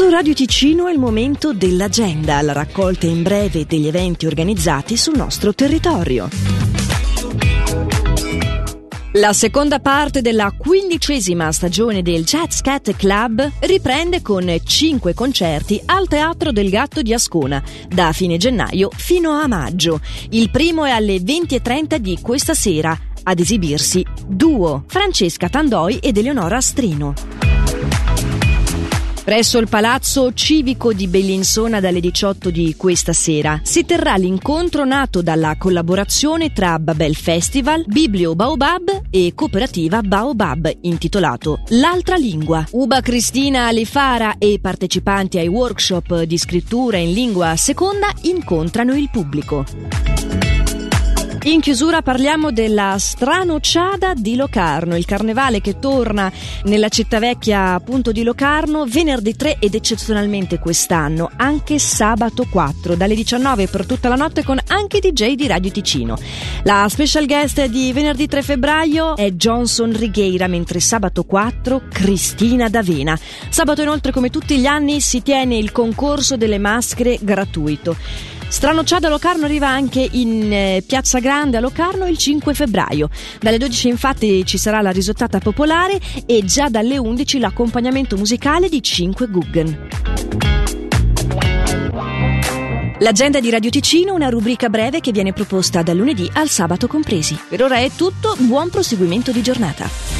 Su Radio Ticino è il momento dell'agenda, la raccolta in breve degli eventi organizzati sul nostro territorio. La seconda parte della quindicesima stagione del Jazz Cat Club riprende con cinque concerti al Teatro del Gatto di Ascona, da fine gennaio fino a maggio. Il primo è alle 20.30 di questa sera, ad esibirsi Duo, Francesca Tandoi ed Eleonora Strino. Presso il Palazzo Civico di Bellinsona dalle 18 di questa sera si terrà l'incontro nato dalla collaborazione tra Babel Festival, Biblio Baobab e Cooperativa Baobab intitolato L'altra lingua. Uba Cristina Alifara e partecipanti ai workshop di scrittura in lingua seconda incontrano il pubblico. In chiusura parliamo della Stranocciada di Locarno, il carnevale che torna nella città vecchia appunto di Locarno venerdì 3 ed eccezionalmente quest'anno anche sabato 4 dalle 19 per tutta la notte con anche DJ di Radio Ticino. La special guest di venerdì 3 febbraio è Johnson Righeira mentre sabato 4 Cristina D'Avena. Sabato inoltre come tutti gli anni si tiene il concorso delle maschere gratuito. Stranocciado a Locarno arriva anche in eh, Piazza Grande a Locarno il 5 febbraio. Dalle 12 infatti ci sarà la risottata popolare e già dalle 11 l'accompagnamento musicale di 5 Guggen. L'agenda di Radio Ticino, una rubrica breve che viene proposta dal lunedì al sabato compresi. Per ora è tutto, buon proseguimento di giornata.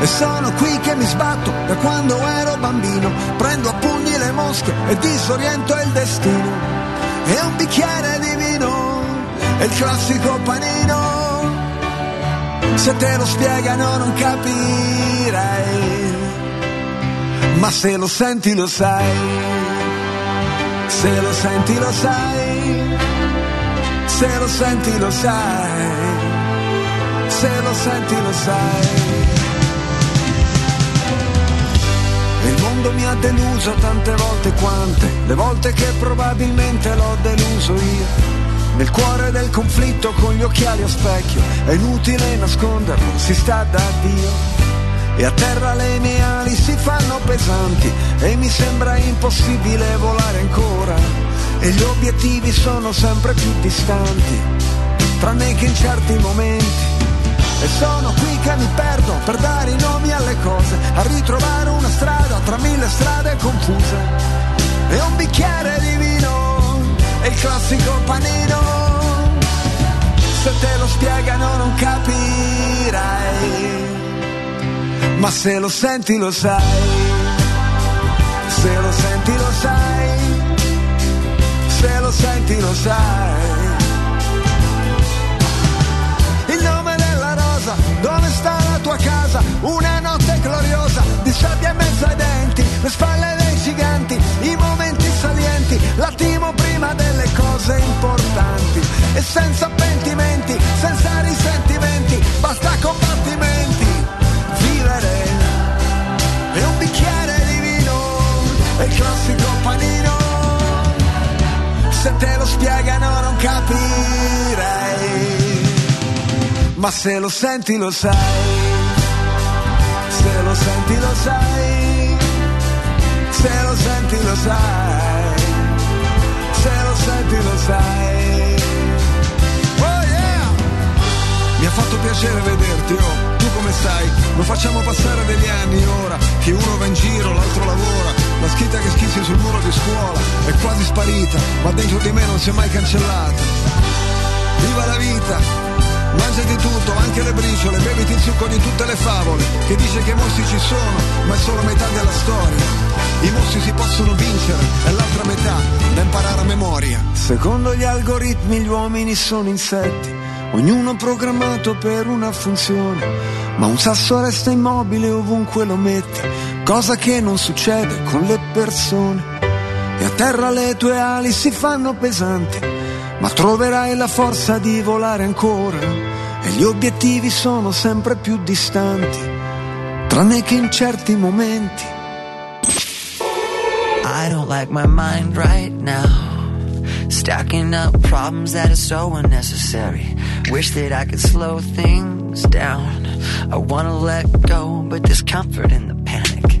E sono qui che mi sbatto da quando ero bambino, prendo a pugni le mosche e disoriento il destino. E un bicchiere di vino, è il classico panino. Se te lo spiegano non capirai, ma se lo senti lo sai, se lo senti lo sai, se lo senti lo sai, se lo senti lo sai. Mondo mi ha deluso tante volte quante, le volte che probabilmente l'ho deluso io. Nel cuore del conflitto con gli occhiali a specchio, è inutile nasconderlo, si sta da Dio. E a terra le mie ali si fanno pesanti e mi sembra impossibile volare ancora. E gli obiettivi sono sempre più distanti, tranne che in certi momenti e sono qui che mi perdo per dare i nomi alle cose, a ritrovare una strada tra mille strade confuse. E un bicchiere di vino, e il classico panino. Se te lo spiegano non capirai, ma se lo senti lo sai. Se lo senti lo sai, se lo senti lo sai. Le spalle dei giganti, i momenti salienti, l'attimo prima delle cose importanti. E senza pentimenti, senza risentimenti, basta combattimenti, vivere e un bicchiere di vino e il classico panino. Se te lo spiegano non capirei. Ma se lo senti lo sai, se lo senti lo sai, se lo senti lo sai, se lo senti lo sai. Oh yeah! Mi ha fatto piacere vederti, oh, tu come stai? Lo facciamo passare degli anni ora, che uno va in giro, l'altro lavora, la scritta che schissi sul muro di scuola è quasi sparita, ma dentro di me non si è mai cancellata. Viva la vita! Mangiati tutto, anche le briciole, beviti il succo di tutte le favole, che dice che i mostri ci sono, ma è solo metà della storia. I mostri si possono vincere, è l'altra metà da imparare a memoria. Secondo gli algoritmi gli uomini sono insetti, ognuno programmato per una funzione, ma un sasso resta immobile ovunque lo metti, cosa che non succede con le persone. E a terra le tue ali si fanno pesanti, ma troverai la forza di volare ancora, e gli obiettivi sono sempre più distanti, tranne che in certi momenti. I don't like my mind right now. Stacking up problems that are so unnecessary. Wish that I could slow things down. I wanna let go, but there's comfort in the panic.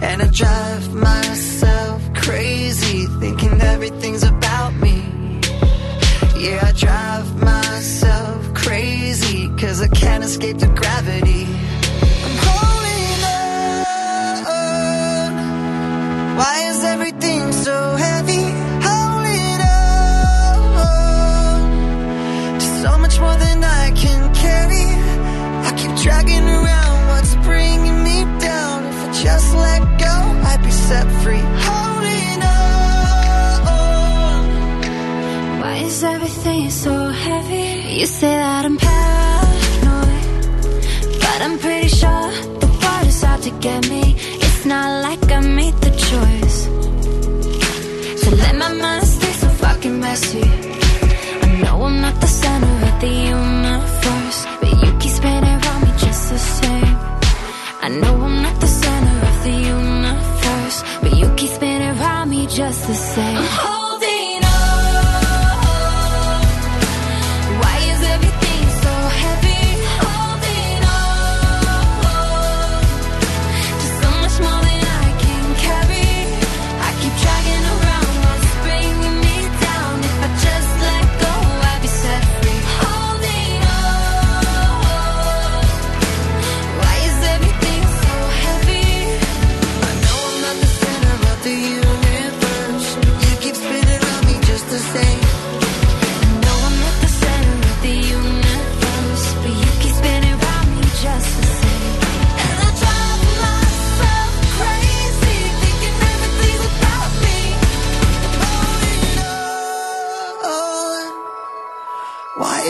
And I drive myself crazy, thinking everything's about me. Yeah, I drive myself crazy, cause I can't escape the gravity. I'm holding on. Why is everything so heavy? You say that I'm paranoid, but I'm pretty sure the world is out to get me. It's not like I made the choice. So let my mind stay so fucking messy. I know I'm not the center of the universe, but you keep spinning around me just the same. I know I'm not the center of the universe, but you keep spinning around me just the same.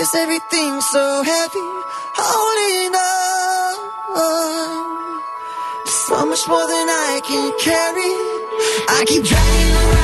Is everything so heavy? Holding on. So much more than I can carry. I keep dragging around.